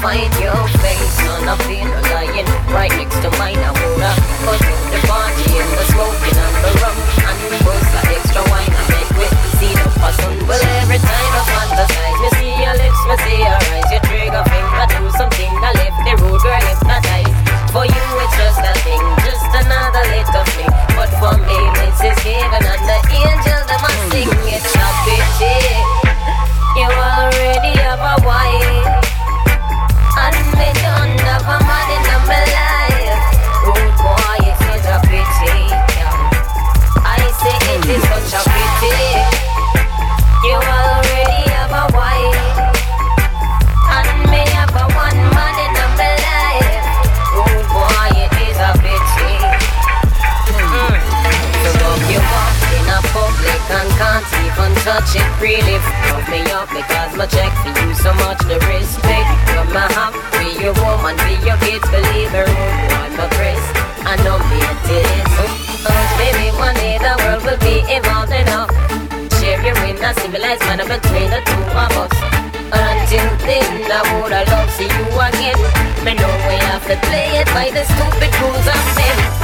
find your face. Son of lying right next to mine. I'm realize, man, I'm between the two of us. Until then, I would have loved to see you again. But know we have to play it by the stupid rules of men.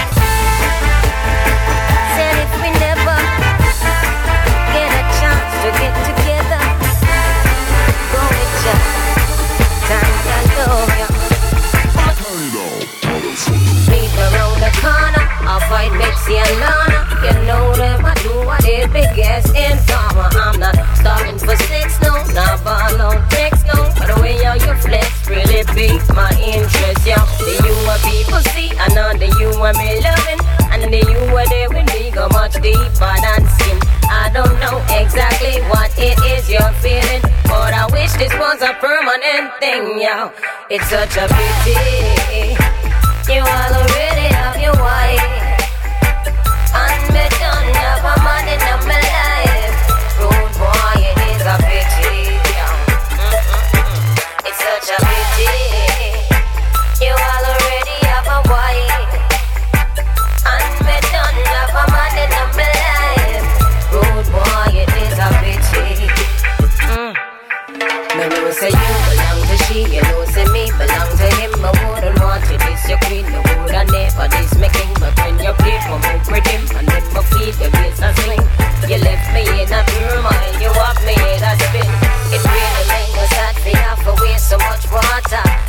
when we go much deeper than skin, I don't know exactly what it is you're feeling, but I wish this was a permanent thing, yo. It's such a pity. You already have your wife. up.